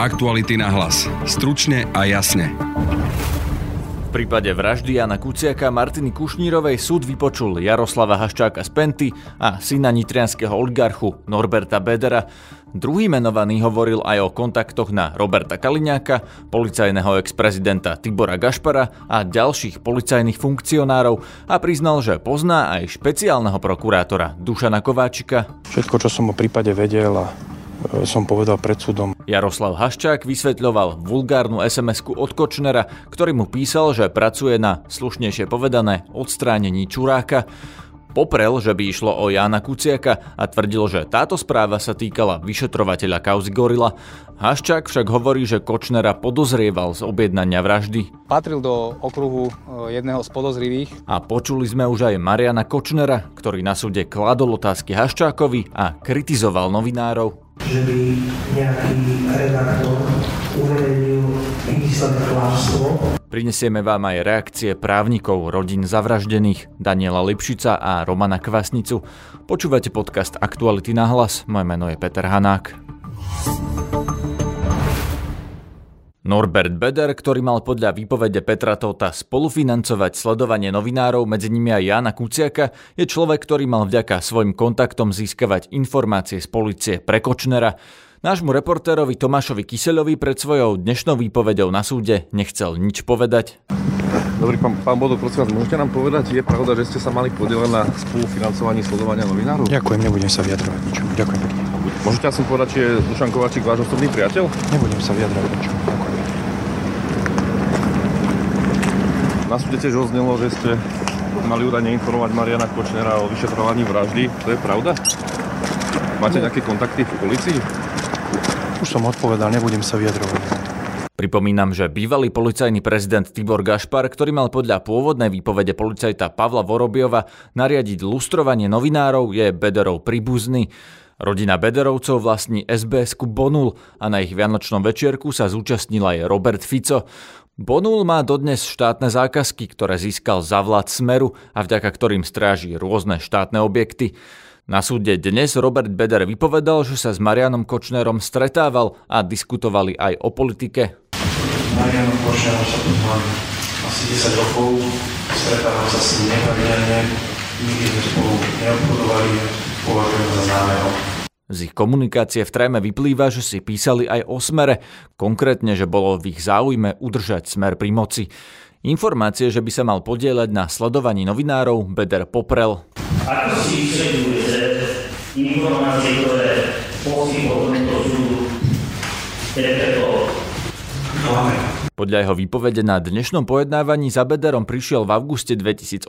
Aktuality na hlas. Stručne a jasne. V prípade vraždy Jana Kuciaka Martiny Kušnírovej súd vypočul Jaroslava Haščáka z Penty a syna nitrianského oligarchu Norberta Bedera. Druhý menovaný hovoril aj o kontaktoch na Roberta Kaliňáka, policajného ex-prezidenta Tibora Gašpara a ďalších policajných funkcionárov a priznal, že pozná aj špeciálneho prokurátora Dušana Kováčika. Všetko, čo som o prípade vedel a som povedal pred súdom. Jaroslav Haščák vysvetľoval vulgárnu sms od Kočnera, ktorý mu písal, že pracuje na, slušnejšie povedané, odstránení čuráka. Poprel, že by išlo o Jána Kuciaka a tvrdil, že táto správa sa týkala vyšetrovateľa kauzy Gorila. Haščák však hovorí, že Kočnera podozrieval z objednania vraždy. Patril do okruhu e, jedného z podozrivých. A počuli sme už aj Mariana Kočnera, ktorý na súde kladol otázky Haščákovi a kritizoval novinárov že by nejaký redaktor uverejnil vymyslené klamstvo. Prinesieme vám aj reakcie právnikov rodín zavraždených Daniela Lipšica a Romana Kvasnicu. Počúvate podcast Aktuality na hlas. Moje meno je Peter Hanák. Norbert Beder, ktorý mal podľa výpovede Petra Tota spolufinancovať sledovanie novinárov, medzi nimi aj Jana Kuciaka, je človek, ktorý mal vďaka svojim kontaktom získavať informácie z policie pre Kočnera. Nášmu reportérovi Tomášovi Kyseľovi pred svojou dnešnou výpovedou na súde nechcel nič povedať. Dobrý pán, pán Bodo, prosím vás, môžete nám povedať, je pravda, že ste sa mali podielať na spolufinancovaní sledovania novinárov? Ďakujem, nebudem sa vyjadrovať ničom. Ďakujem pekne. Môžete asi povedať, či je Dušan Kováčik váš osobný priateľ? Nebudem sa vyjadrovať ničom. Ďakujem. Na súde tiež oznelo, že ste mali údajne informovať Mariana Kočnera o vyšetrovaní vraždy. To je pravda? Máte nejaké kontakty v policii? Už som odpovedal, nebudem sa vyjadrovať. Pripomínam, že bývalý policajný prezident Tibor Gašpar, ktorý mal podľa pôvodnej výpovede policajta Pavla Vorobiova nariadiť lustrovanie novinárov, je Bederov príbuzný. Rodina Bederovcov vlastní SBS-ku Bonul a na ich vianočnom večierku sa zúčastnil aj Robert Fico. Bonul má dodnes štátne zákazky, ktoré získal za vlád Smeru a vďaka ktorým stráži rôzne štátne objekty. Na súde dnes Robert Beder vypovedal, že sa s Marianom Kočnerom stretával a diskutovali aj o politike. Marianom Kočnerom sa poznám asi 10 rokov, stretával sa s ním nepravidelne, nikdy sme spolu neobchodovali, považujem za známeho. Z ich komunikácie v tréme vyplýva, že si písali aj o smere, konkrétne, že bolo v ich záujme udržať smer pri moci. Informácie, že by sa mal podieľať na sledovaní novinárov, Beder poprel. Ako si vysvetľujete informácie, ktoré poskytol tento súdu, podľa jeho výpovede na dnešnom pojednávaní za Bederom prišiel v auguste 2018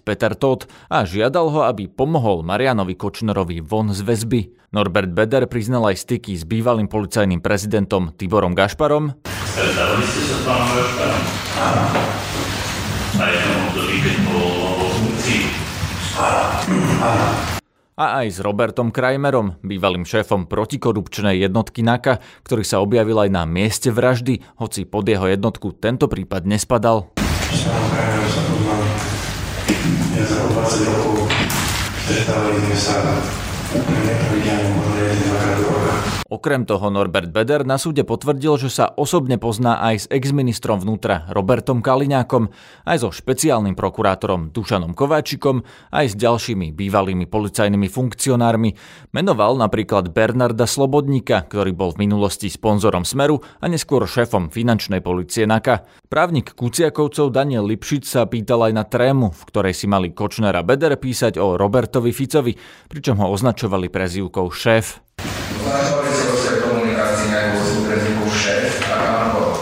Peter Todt a žiadal ho, aby pomohol Marianovi Kočnerovi von z väzby. Norbert Beder priznal aj styky s bývalým policajným prezidentom Tiborom Gašparom. Stretávali a aj s Robertom Krajmerom, bývalým šéfom protikorupčnej jednotky NAKA, ktorý sa objavil aj na mieste vraždy, hoci pod jeho jednotku tento prípad nespadal. Ja za 20 rokov stretávali sme sa úplne nepravidelne, možno jeden, dvakrát do roka. Okrem toho Norbert Beder na súde potvrdil, že sa osobne pozná aj s exministrom vnútra Robertom Kaliňákom, aj so špeciálnym prokurátorom Dušanom Kováčikom, aj s ďalšími bývalými policajnými funkcionármi. Menoval napríklad Bernarda Slobodníka, ktorý bol v minulosti sponzorom Smeru a neskôr šéfom finančnej policie NAKA. Právnik Kuciakovcov Daniel Lipšic sa pýtal aj na trému, v ktorej si mali Kočner a Beder písať o Robertovi Ficovi, pričom ho označovali prezývkou šéf. Označovali sa vo svojej komunikácii áno,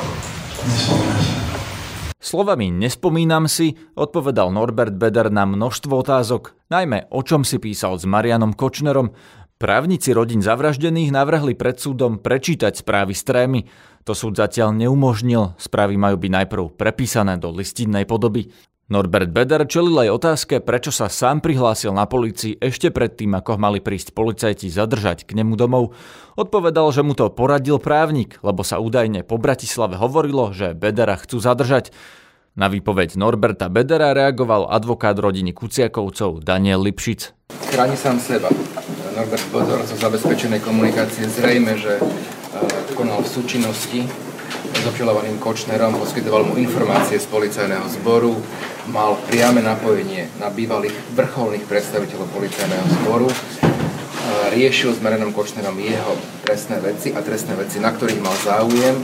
Slovami nespomínam si, odpovedal Norbert Beder na množstvo otázok, najmä o čom si písal s Marianom Kočnerom. Právnici rodín zavraždených navrhli pred súdom prečítať správy z trémy. To súd zatiaľ neumožnil, správy majú byť najprv prepísané do listinnej podoby. Norbert Beder čelil aj otázke, prečo sa sám prihlásil na policii ešte predtým, ako mali prísť policajti zadržať k nemu domov. Odpovedal, že mu to poradil právnik, lebo sa údajne po Bratislave hovorilo, že Bedera chcú zadržať. Na výpoveď Norberta Bedera reagoval advokát rodiny Kuciakovcov Daniel Lipšic. Chráni sám seba. Norbert Bodor zo zabezpečenej komunikácie zrejme, že konal v súčinnosti s obžalovaným Kočnerom, poskytoval mu informácie z policajného zboru, mal priame napojenie na bývalých vrcholných predstaviteľov policajného zboru, riešil s Marianom Kočnerom jeho trestné veci a trestné veci, na ktorých mal záujem,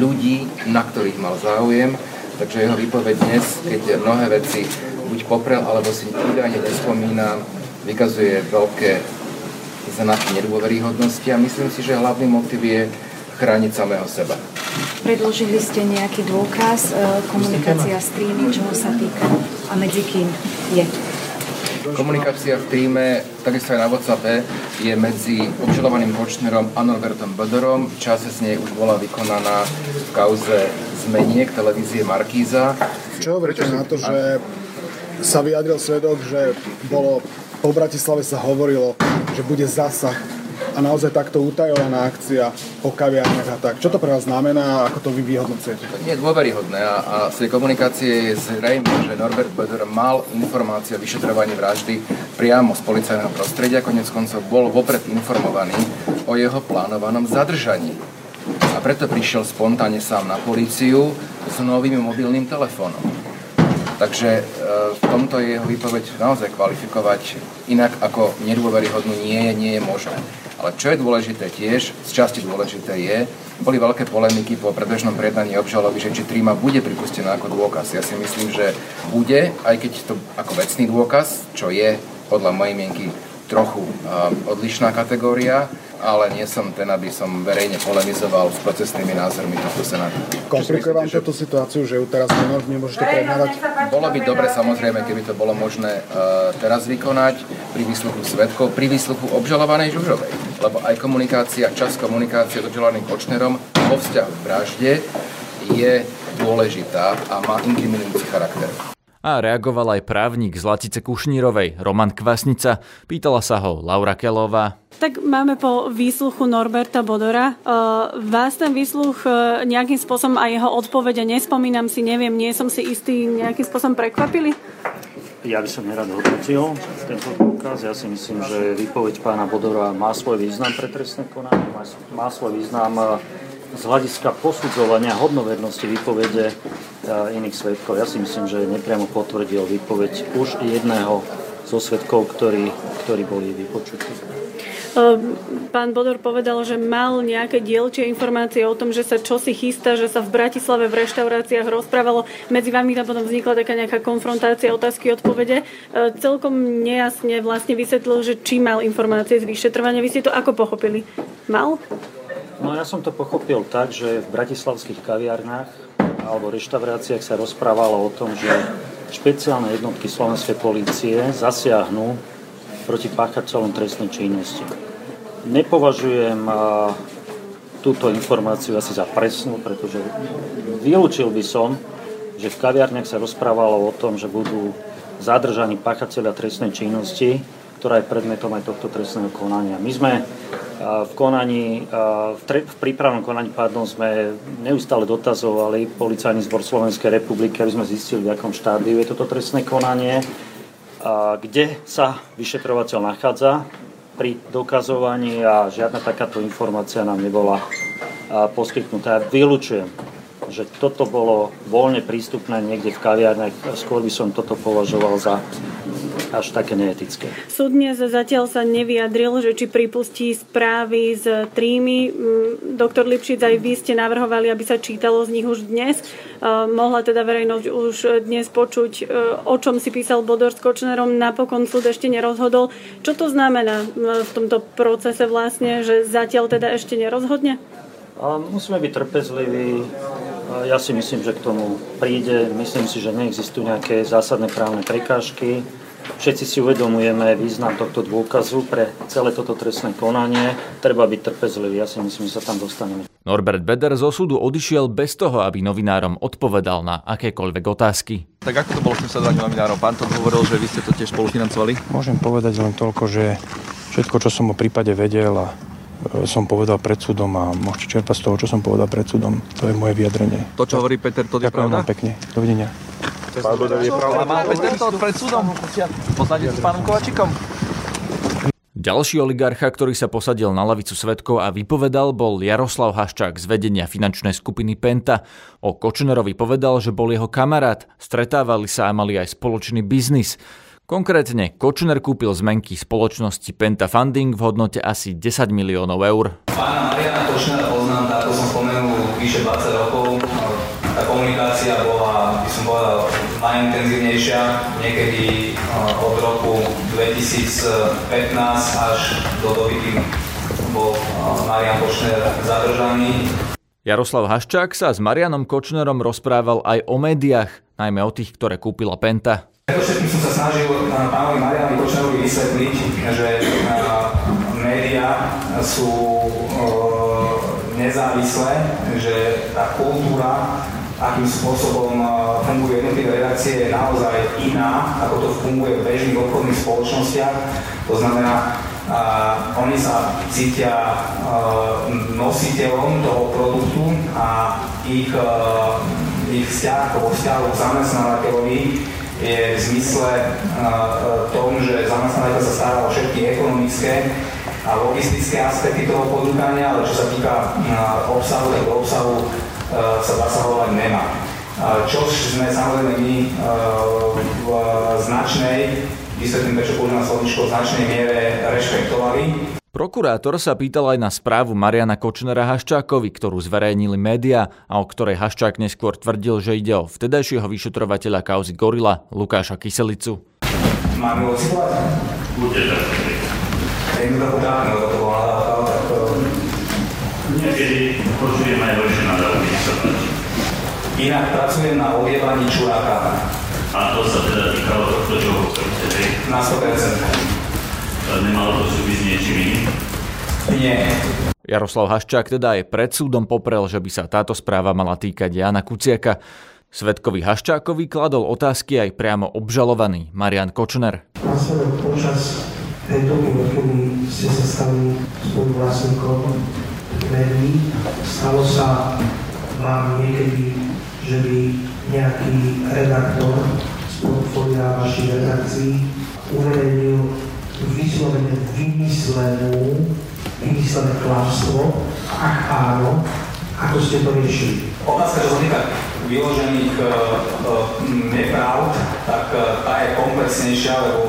ľudí, na ktorých mal záujem, takže jeho výpoveď dnes, keď mnohé veci buď poprel, alebo si údajne nespomína, vykazuje veľké znaky nedôveryhodnosti a myslím si, že hlavný motiv je chrániť samého seba. Predložili ste nejaký dôkaz, e, komunikácia s tými, čoho sa týka a medzi kým je? Komunikácia v týme, takisto aj na WhatsAppe, je medzi obžalovaným Kočnerom a Norbertom Bodorom. Čase z nej už bola vykonaná v kauze zmeniek televízie Markíza. Čo hovoríte na to, že sa vyjadril svedok, že bolo po Bratislave sa hovorilo, že bude zásah a naozaj takto utajovaná akcia po kaviarniach a tak. Čo to pre vás znamená a ako to vy vyhodnocujete? Je dôveryhodné a, a z tej komunikácie je zrejme, že Norbert Böder mal informácie o vyšetrovaní vraždy priamo z policajného prostredia, konec koncov bol vopred informovaný o jeho plánovanom zadržaní. A preto prišiel spontánne sám na políciu s novým mobilným telefónom. Takže e, v tomto je jeho výpoveď naozaj kvalifikovať inak ako nedôveryhodnú nie je, nie je možné. Ale čo je dôležité tiež, z časti dôležité je, boli veľké polemiky po predbežnom predaní obžaloby, že či tríma bude pripustená ako dôkaz. Ja si myslím, že bude, aj keď to ako vecný dôkaz, čo je podľa mojej mienky trochu odlišná kategória, ale nie som ten, aby som verejne polemizoval s procesnými názormi tohto senátu. Komplikuje vám túto situáciu, že ju teraz nemôžete prednávať? Bolo by dobre samozrejme, keby to bolo možné uh, teraz vykonať pri výsluchu svetkov, pri výsluchu obžalovanej Žužovej. Lebo aj komunikácia, čas komunikácie s obžalovaným Kočnerom vo vzťahu k vražde je dôležitá a má inkriminujúci charakter a reagoval aj právnik z Latice Kušnírovej, Roman Kvasnica. Pýtala sa ho Laura Kelová. Tak máme po výsluchu Norberta Bodora. Uh, vás ten výsluch uh, nejakým spôsobom a jeho odpovede nespomínam si, neviem, nie som si istý, nejakým spôsobom prekvapili? Ja by som nerad hodnotil tento dôkaz. Ja si myslím, že výpoveď pána Bodora má svoj význam pre trestné konanie, má, má svoj význam uh, z hľadiska posudzovania hodnovernosti výpovede iných svetkov. Ja si myslím, že nepriamo potvrdil výpoveď už jedného zo svetkov, ktorí, ktorí boli vypočutí. Ehm, pán Bodor povedal, že mal nejaké dielčie informácie o tom, že sa čosi chystá, že sa v Bratislave v reštauráciách rozprávalo. Medzi vami tam potom vznikla taká nejaká konfrontácia, otázky, odpovede. Ehm, celkom nejasne vlastne vysvetlil, že či mal informácie z vyšetrovania. Vy ste to ako pochopili? Mal? No ja som to pochopil tak, že v bratislavských kaviarnách alebo reštauráciách sa rozprávalo o tom, že špeciálne jednotky slovenskej polície zasiahnu proti páchateľom trestnej činnosti. Nepovažujem túto informáciu asi za presnú, pretože vylúčil by som, že v kaviarniach sa rozprávalo o tom, že budú zadržaní páchateľa trestnej činnosti, ktorá je predmetom aj tohto trestného konania. My sme v konaní, v, tre, v prípravnom konaní pardon, sme neustále dotazovali Policajný zbor Slovenskej republiky, aby sme zistili, v akom štádiu je toto trestné konanie, kde sa vyšetrovateľ nachádza pri dokazovaní a žiadna takáto informácia nám nebola poskytnutá. Ja vylučujem, že toto bolo voľne prístupné niekde v kaviarniach. Skôr by som toto považoval za až také neetické. Súd dnes zatiaľ sa nevyjadril, že či pripustí správy z trímy. Mm, doktor Lipšic, aj vy ste navrhovali, aby sa čítalo z nich už dnes. Mohla teda verejnosť už dnes počuť, e, o čom si písal Bodor s Kočnerom. Napokon súd ešte nerozhodol. Čo to znamená v tomto procese vlastne, že zatiaľ teda ešte nerozhodne? Musíme byť trpezliví. Ja si myslím, že k tomu príde. Myslím si, že neexistujú nejaké zásadné právne prekážky. Všetci si uvedomujeme význam tohto dôkazu pre celé toto trestné konanie. Treba byť trpezlivý, ja si myslím, že sa tam dostaneme. Norbert Beder zo súdu odišiel bez toho, aby novinárom odpovedal na akékoľvek otázky. Tak ako to bolo s tým sledovaním novinárov? Pán to hovoril, že vy ste to tiež spolufinancovali? Môžem povedať len toľko, že všetko, čo som o prípade vedel a e, som povedal pred súdom a môžete čerpať z toho, čo som povedal pred súdom. To je moje vyjadrenie. To, čo hovorí Peter, to je pravda? Ďakujem pekne. Dovidenia. Pán Bedor je pravda. A má Peter to pred súdom? Poznáte s pánom Kovačikom? Ďalší oligarcha, ktorý sa posadil na lavicu svetkov a vypovedal, bol Jaroslav Haščák z vedenia finančnej skupiny Penta. O Kočnerovi povedal, že bol jeho kamarát, stretávali sa a mali aj spoločný biznis. Konkrétne Kočner kúpil zmenky spoločnosti Penta Funding v hodnote asi 10 miliónov eur. Pána Mariana Kočnera poznám, ako som spomenul, vyše 20 rokov. Tá komunikácia bola, by som povedal, najintenzívnejšia, niekedy od roku 2015 až do doby, kým bol Marian Kočner zadržaný. Jaroslav Haščák sa s Marianom Kočnerom rozprával aj o médiách, najmä o tých, ktoré kúpila Penta. Všetkým som sa snažil pánovi Marianovi Kočnerovi vysvetliť, že médiá sú nezávislé, že tá kultúra akým spôsobom fungujú jednotlivé redakcie, je naozaj iná, ako to funguje v bežných obchodných spoločnostiach. To znamená, a oni sa cítia uh, nositeľom toho produktu a ich, uh, ich vzťah vo vzťahu k zamestnávateľovi je v zmysle uh, tom, že zamestnávateľ sa stará o všetky ekonomické a logistické aspekty toho podnikania, ale čo sa týka obsahu, tak obsahu sa zasahovať nemá. Čo sme samozrejme my v značnej vysvetlím, prečo používam slovičko v značnej miere rešpektovali. Prokurátor sa pýtal aj na správu Mariana Kočnera Haščákovi, ktorú zverejnili médiá a o ktorej Haščák neskôr tvrdil, že ide o vtedajšieho vyšetrovateľa kauzy Gorila Lukáša Kyselicu. Máme ho citovať? Buďte tak. Jednoducho tak, lebo to bola to... Niekedy počujem aj Inak pracujem na odjebaní čuráka. A to sa teda týkalo tohto, čo hovoríte, hej? Na 100%. Nemalo to súvisť niečím iným? Nie. Jaroslav Haščák teda aj pred súdom poprel, že by sa táto správa mala týkať Jana Kuciaka. Svetkovi Haščákovi kladol otázky aj priamo obžalovaný Marian Kočner. Vlastne počas tej doby, kedy ste sa stali spoluvlastníkom médií, stalo sa vám niekedy, že by nejaký redaktor z portfólia vašich redakcií uverejnil vyslovene vymyslenú, vymyslené klamstvo? Ak áno, ako ste to riešili? Otázka, čo sa týka vyložených uh, uh, nepravd, tak uh, tá je komplexnejšia, lebo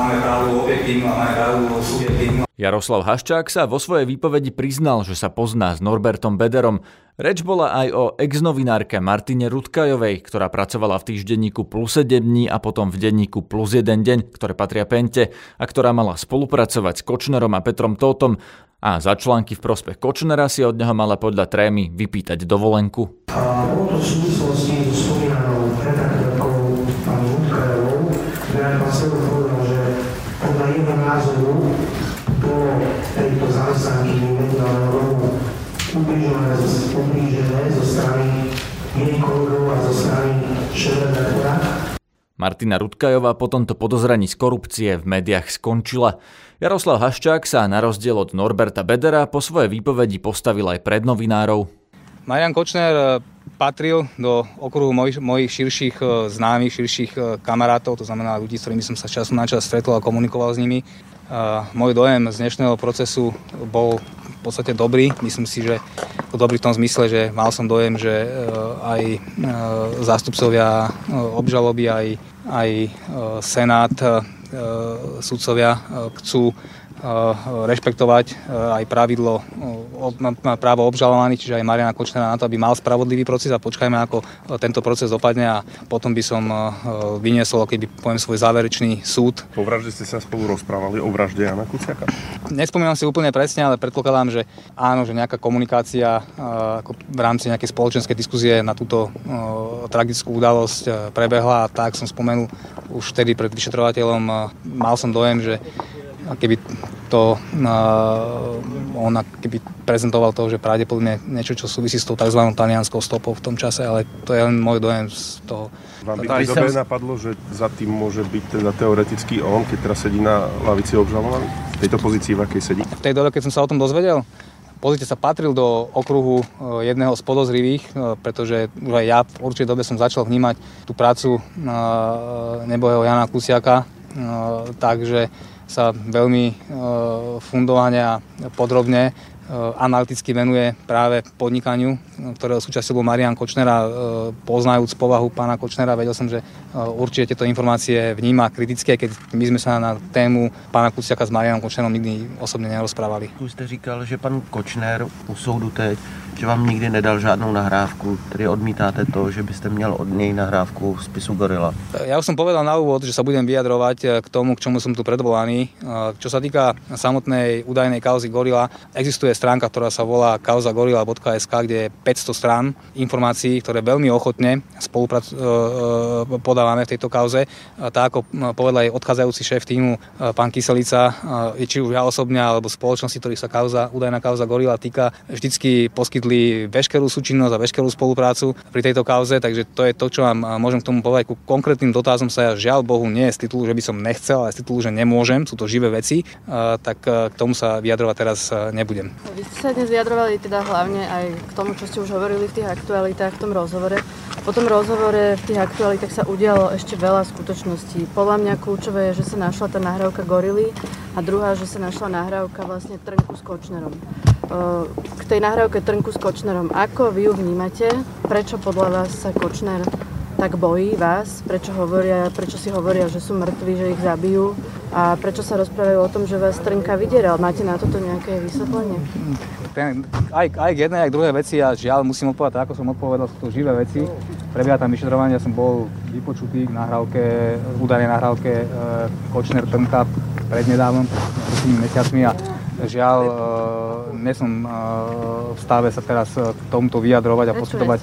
máme pravdu objektívnu a máme pravdu subjektívnu. Jaroslav Haščák sa vo svojej výpovedi priznal, že sa pozná s Norbertom Bederom. Reč bola aj o ex-novinárke Martine Rudkajovej, ktorá pracovala v týždenníku Plus 7 dní a potom v denníku Plus 1 deň, ktoré patria Pente a ktorá mala spolupracovať s Kočnerom a Petrom Tótom a za články v prospech Kočnera si od neho mala podľa trémy vypýtať dovolenku. A bolo to v súvislosti so spomínanou redaktorkou pani Rudkajovou, ktorá názoru bolo tejto zamestnankyni mediálneho rovu ubližené, ubližené zo strany jej kolegov a zo strany šéf-redaktora. Martina Rudkajová po tomto podozraní z korupcie v médiách skončila. Jaroslav Haščák sa na rozdiel od Norberta Bedera po svojej výpovedi postavil aj pred novinárov. Marian Kočner eh, patril do okruhu mojich, mojich širších eh, známych, širších eh, kamarátov, to znamená ľudí, s ktorými som sa času na čas stretol a komunikoval s nimi. Môj dojem z dnešného procesu bol v podstate dobrý. Myslím si, že dobrý v tom zmysle, že mal som dojem, že aj zástupcovia obžaloby, aj, aj Senát, sudcovia chcú rešpektovať aj pravidlo právo obžalovaný, čiže aj Mariana Kočnera na to, aby mal spravodlivý proces a počkajme, ako tento proces dopadne a potom by som vyniesol, keby poviem svoj záverečný súd. Po vražde ste sa spolu rozprávali o vražde Jana Kuciaka? Nespomínam si úplne presne, ale predpokladám, že áno, že nejaká komunikácia ako v rámci nejakej spoločenskej diskuzie na túto tragickú udalosť prebehla a tak som spomenul už vtedy pred vyšetrovateľom. Mal som dojem, že a keby to uh, on keby prezentoval to, že pravdepodobne niečo, čo súvisí s tou tzv. talianskou stopou v tom čase, ale to je len môj dojem z toho. Vám by tej dobe napadlo, že za tým môže byť teda teoreticky on, keď teraz sedí na lavici obžalovaný? V tejto pozícii, v akej sedí? V tej dobe, keď som sa o tom dozvedel, Pozrite sa, patril do okruhu jedného z podozrivých, pretože už aj ja v určitej dobe som začal vnímať tú prácu nebohého Jana Kusiaka, takže sa veľmi fundovane a podrobne analyticky venuje práve podnikaniu, ktorého súčasťou bol Marian Kočnera. Poznajúc povahu pána Kočnera, vedel som, že určite tieto informácie vníma kritické, keď my sme sa na tému pána Kuciaka s Marianom Kočnerom nikdy osobne nerozprávali. Už ste říkal, že pan Kočner u soudu teď že vám nikdy nedal žádnou nahrávku, tedy odmítáte to, že byste měl od něj nahrávku v spisu Gorila. Ja už som povedal na úvod, že sa budem vyjadrovať eh, k tomu, k čomu som tu predvolaný. Eh, čo sa týka samotnej údajnej kauzy Gorila, existuje stránka, ktorá sa volá kauzagorila.sk, kde je 500 strán informácií, ktoré veľmi ochotne spoluprac- eh, podávame v tejto kauze. Tak ako povedal aj odchádzajúci šéf týmu, pán Kyselica, či už ja osobne, alebo spoločnosti, ktorých sa kauza, údajná kauza Gorila týka, vždycky poskytli poskytli veškerú súčinnosť a veškerú spoluprácu pri tejto kauze, takže to je to, čo vám môžem k tomu povedať. Ku konkrétnym dotazom sa ja žiaľ Bohu nie z titulu, že by som nechcel, ale z titulu, že nemôžem, sú to živé veci, tak k tomu sa vyjadrovať teraz nebudem. Vy ste sa dnes vyjadrovali teda hlavne aj k tomu, čo ste už hovorili v tých aktualitách, v tom rozhovore. Po tom rozhovore v tých aktualitách sa udialo ešte veľa skutočností. Podľa mňa kľúčové je, že sa našla tá nahrávka Gorily a druhá, že sa našla nahrávka vlastne Trnku s Kočnerom. K tej nahrávke Trnku s Kočnerom. Ako vy ju vnímate? Prečo podľa vás sa Kočner tak bojí vás? Prečo, hovoria, prečo si hovoria, že sú mŕtvi, že ich zabijú? A prečo sa rozprávajú o tom, že vás Trnka vydieral? Máte na toto nejaké vysvetlenie? Ten, aj, aj k jednej, aj k druhej veci a žiaľ musím odpovedať, ako som odpovedal, sú to živé veci. Prebieha tam vyšetrovanie, ja som bol vypočutý k nahrávke, údajnej nahrávke e, Kočner Trnka prednedávnom, mesiacmi a Žiaľ, uh, nie som uh, v stave sa teraz k tomuto vyjadrovať a poskytovať.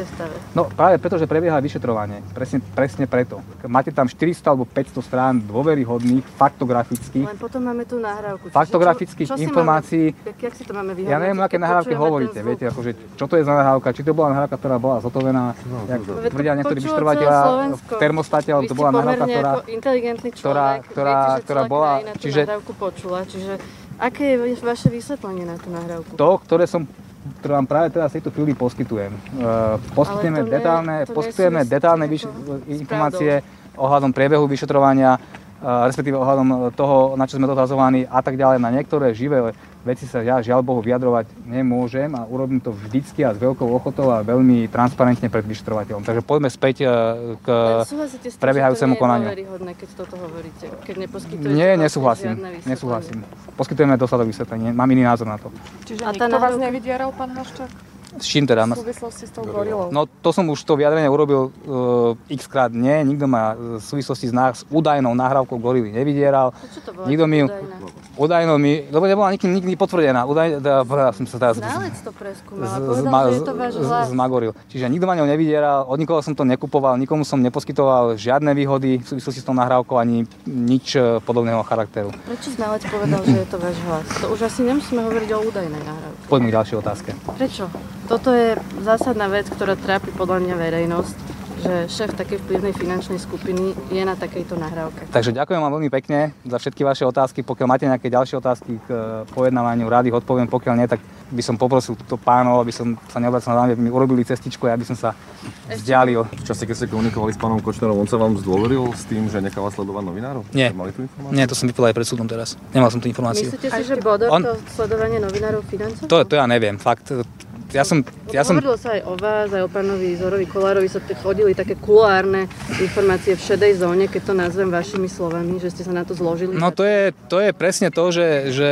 No práve preto, že prebieha vyšetrovanie. Presne, presne preto. Máte tam 400 alebo 500 strán dôveryhodných, faktografických. Len potom máme tú nahrávku. Faktografických čo, čo informácií. Máme, jak si to máme Ja neviem, aké nahrávky hovoríte. Viete, akože, čo to je za nahrávka? Či to bola nahrávka, ktorá bola zotovená, no, jak tvrdia niektorí vyšetrovateľia v termostate, alebo to bola nahrávka, ktorá, ktorá, ktorá, ktorá bola... Čiže, počula, čiže Aké je vaše vysvetlenie na tú nahrávku? To, ktoré som ktoré vám práve teraz v tejto chvíli poskytujem. Uh, poskytujeme detálne, poskytujeme detálne vyš- informácie ohľadom priebehu vyšetrovania, uh, respektíve ohľadom toho, na čo sme dotazovaní a tak ďalej. Na niektoré živé veci sa ja žiaľ Bohu vyjadrovať nemôžem a urobím to vždycky a s veľkou ochotou a veľmi transparentne pred vyšetrovateľom. Takže poďme späť e, k prebiehajúcemu konaniu. keď toto hovoríte, keď neposkytujete Nie, nesúhlasím. Nesúhlasím. Poskytujeme dostatok vysvetlenie. Mám iný názor na to. Čiže a nikto vás nevydieral, pán Haščák? S čím teda? V súvislosti s tou gorilou. No to som už to vyjadrenie urobil uh, x krát. Nie, nikto ma v súvislosti s, nás, s údajnou nahrávkou gorily nevydieral. Čo to bolo? Nikto mi, údajnou mi, lebo nebola nikdy, nikdy potvrdená. Údaj, da, som sa teraz... Ználec to preskúmal a povedal, že je to váš hlas. Zmagoril. Čiže nikto ma ňou nevydieral, od nikoho som to nekupoval, nikomu som neposkytoval žiadne výhody v súvislosti s tou nahrávkou ani nič e, podobného charakteru. Prečo ználec povedal, že je to váš hlas? To už asi nemusíme hovoriť o údajnej nahrávke. Poďme k ďalšej otázke. Prečo? Toto je zásadná vec, ktorá trápi podľa mňa verejnosť že šéf takej vplyvnej finančnej skupiny je na takejto nahrávke. Takže ďakujem vám veľmi pekne za všetky vaše otázky. Pokiaľ máte nejaké ďalšie otázky k e, pojednávaniu, rád ich odpoviem. Pokiaľ nie, tak by som poprosil túto pánov, aby som sa neobracal na aby mi urobili cestičku a aby som sa vzdialil. V čase, keď ste komunikovali s pánom Kočnerom, on sa vám zdôveril s tým, že necháva sledovať novinárov? Nie. Mali tú Nie, to som vypovedal aj pred súdom teraz. Nemal som tú informáciu. Myslíte si, že Bodor on... to sledovanie novinárov financoval? To, to ja neviem. Fakt, ja som... Ja som... Hovorilo sa aj o vás, aj o pánovi Zorovi Kolárovi sa chodili také kulárne informácie v šedej zóne, keď to nazvem vašimi slovami, že ste sa na to zložili. No to je, to je presne to, že, že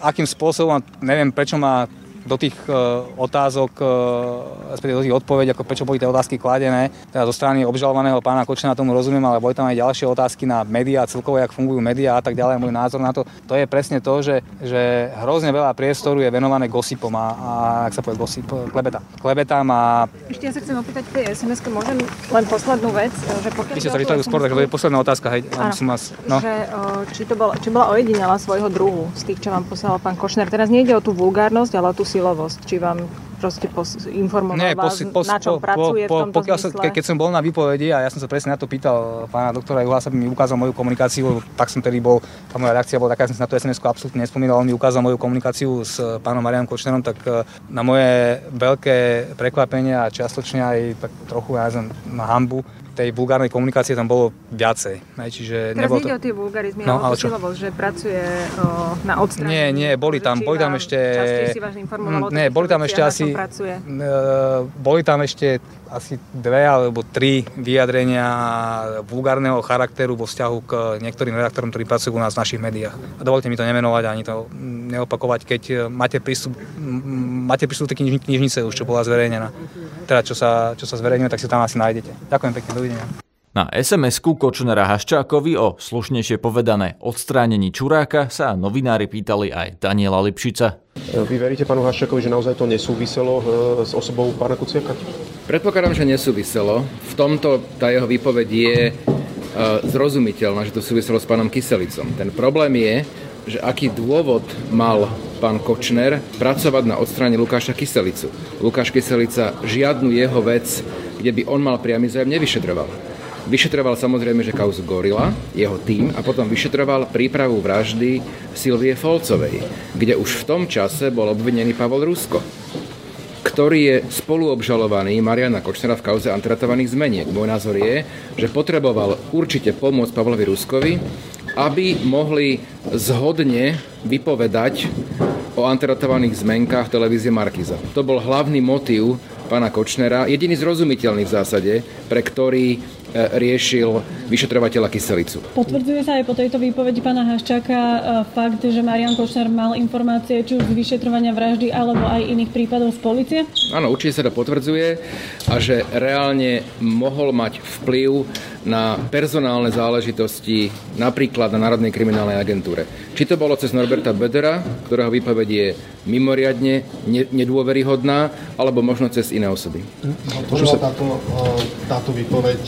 akým spôsobom, neviem prečo ma do tých uh, otázok, uh, respektíve do tých odpovedí, ako prečo boli tie otázky kladené, teda zo strany obžalovaného pána Kočena tomu rozumiem, ale boli tam aj ďalšie otázky na médiá, celkovo, jak fungujú médiá a tak ďalej, môj názor na to, to je presne to, že, že hrozne veľa priestoru je venované gosipom a, a ak sa povie gosip, klebeta. Klebetám a... Ešte ja sa chcem opýtať tej sms môžem len poslednú vec, že pokiaľ... Vy ste sa vyšli skôr, takže to je posledná otázka, hej, som vás, no. že, či, to bola, či bola ojedinela svojho druhu z tých, čo vám poslal pán Košner. Teraz nejde o tú vulgárnosť, ale o tú silovosť, či vám proste pos, informoval Nie, vás, pos, na čom po, pracuje po, po, v tomto pokiaľ sa, ke, keď som bol na výpovedi a ja som sa presne na to pýtal pána doktora Juhasa, aby mi ukázal moju komunikáciu, tak som tedy bol, tá moja reakcia bola taká, ja som si na to sms absolútne nespomínal, on mi ukázal moju komunikáciu s pánom Marianom Kočnerom, tak e, na moje veľké prekvapenie a čiastočne aj tak trochu ja na hambu, tej vulgárnej komunikácie tam bolo viacej. Hej, čiže Teraz nebolo to... o tie vulgarizmy, no, ale silovosť, že pracuje o, na odstránení. Nie, nie, boli tam, boli tam ešte... si vás informoval mm, Nie, boli tam ešte asi... Pracuje. Boli tam ešte asi dve alebo tri vyjadrenia vulgárneho charakteru vo vzťahu k niektorým redaktorom, ktorí pracujú u nás v našich médiách. A dovolte mi to nemenovať ani to neopakovať, keď máte prístup, máte prístup k knižnice už, čo bola zverejnená. Teda čo sa, čo sa zverejňuje, tak si tam asi nájdete. Ďakujem pekne, dovidenia. Na SMS-ku Kočnera Haščákovi o slušnejšie povedané odstránení Čuráka sa novinári pýtali aj Daniela Lipšica. Vy veríte pánu Haščákovi, že naozaj to nesúviselo e, s osobou pána Kuciaka? Predpokladám, že nesúviselo. V tomto tá jeho výpoveď je e, zrozumiteľná, že to súviselo s pánom Kyselicom. Ten problém je, že aký dôvod mal pán Kočner pracovať na odstráne Lukáša Kyselicu. Lukáš Kyselica žiadnu jeho vec, kde by on mal priamy zájem, nevyšetroval Vyšetroval samozrejme, že kauzu Gorila, jeho tým, a potom vyšetroval prípravu vraždy Silvie Folcovej, kde už v tom čase bol obvinený Pavol Rusko, ktorý je spoluobžalovaný Mariana Kočnera v kauze antratovaných zmeniek. Môj názor je, že potreboval určite pomôcť Pavlovi Ruskovi, aby mohli zhodne vypovedať o antratovaných zmenkách televízie Markiza. To bol hlavný motív pána Kočnera, jediný zrozumiteľný v zásade, pre ktorý riešil vyšetrovateľa Kyselicu. Potvrdzuje sa aj po tejto výpovedi pána Haščáka e, fakt, že Marian Košner mal informácie či už z vyšetrovania vraždy alebo aj iných prípadov z policie? Áno, určite sa to potvrdzuje a že reálne mohol mať vplyv na personálne záležitosti napríklad na Národnej kriminálnej agentúre. Či to bolo cez Norberta Bedera, ktorého výpoveď je mimoriadne nedôveryhodná, alebo možno cez iné osoby. Môže sa táto, e, táto výpoveď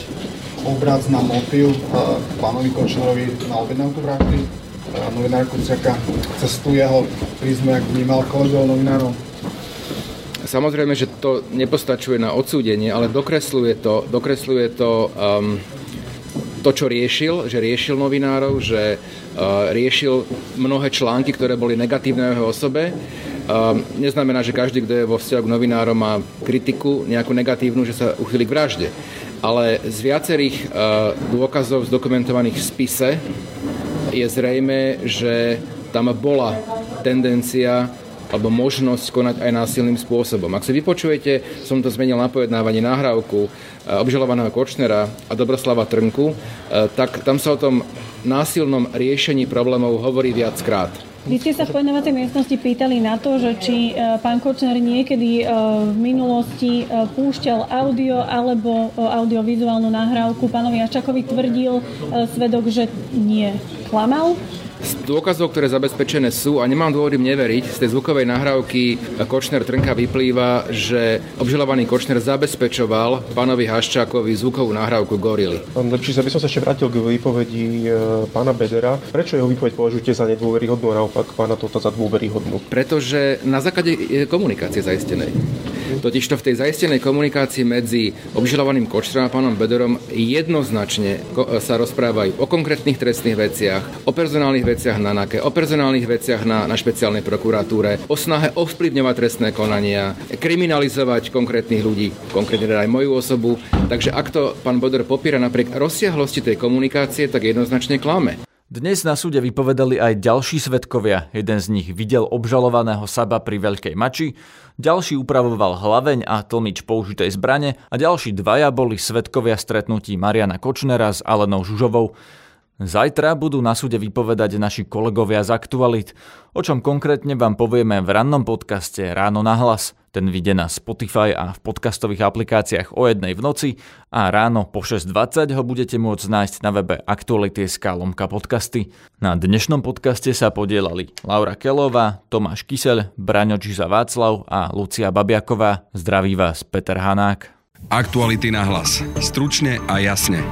obraz na motiv pánovi Kočnerovi na objednávku vraždy novinár Kuciaka cez tú jeho prízmu, jak vnímal kolegov novinárov? Samozrejme, že to nepostačuje na odsúdenie, ale dokresluje to, dokresluje to um, to, čo riešil, že riešil novinárov, že uh, riešil mnohé články, ktoré boli negatívne o jeho osobe. Uh, neznamená, že každý, kto je vo vzťahu k novinárom, má kritiku nejakú negatívnu, že sa uchyli k vražde ale z viacerých e, dôkazov zdokumentovaných v spise je zrejme, že tam bola tendencia alebo možnosť konať aj násilným spôsobom. Ak si vypočujete, som to zmenil na pojednávanie nahrávku e, obžalovaného Kočnera a Dobroslava Trnku, e, tak tam sa o tom násilnom riešení problémov hovorí viackrát. Vy ste sa v pojednávacej miestnosti pýtali na to, že či e, pán Kočner niekedy v minulosti púšťal audio alebo audiovizuálnu nahrávku. Pánovi Ačakovi tvrdil svedok, že nie. Klamal? Z dôkazov, ktoré zabezpečené sú, a nemám dôvod im neveriť, z tej zvukovej nahrávky Kočner Trnka vyplýva, že obžalovaný Kočner zabezpečoval pánovi Haščákovi zvukovú nahrávku Gorily. Pán Lepší, by som sa ešte vrátil k výpovedi e, pána Bedera. Prečo jeho výpoveď považujete za nedôveryhodnú a naopak pána Tota za dôveryhodnú? Pretože na základe komunikácie zaistenej. Totiž to v tej zaistenej komunikácii medzi obžalovaným Kočnerom a pánom Bederom jednoznačne sa rozprávajú o konkrétnych trestných veciach, o personálnych veciach na NAKE, o personálnych veciach na, na špeciálnej prokuratúre, o snahe ovplyvňovať trestné konania, kriminalizovať konkrétnych ľudí, konkrétne teda aj moju osobu. Takže ak to pán Boder popiera napriek rozsiahlosti tej komunikácie, tak jednoznačne klame. Dnes na súde vypovedali aj ďalší svetkovia. Jeden z nich videl obžalovaného Saba pri Veľkej Mači, ďalší upravoval hlaveň a tlmič použitej zbrane a ďalší dvaja boli svetkovia stretnutí Mariana Kočnera s Alenou Žužovou. Zajtra budú na súde vypovedať naši kolegovia z Aktualit, o čom konkrétne vám povieme v rannom podcaste Ráno na hlas. Ten vyjde na Spotify a v podcastových aplikáciách o jednej v noci a ráno po 6.20 ho budete môcť nájsť na webe Aktuality.sk lomka podcasty. Na dnešnom podcaste sa podielali Laura Kelová, Tomáš Kysel, Braňo Čiza Václav a Lucia Babiaková. Zdraví vás Peter Hanák. Aktuality na hlas. Stručne a jasne.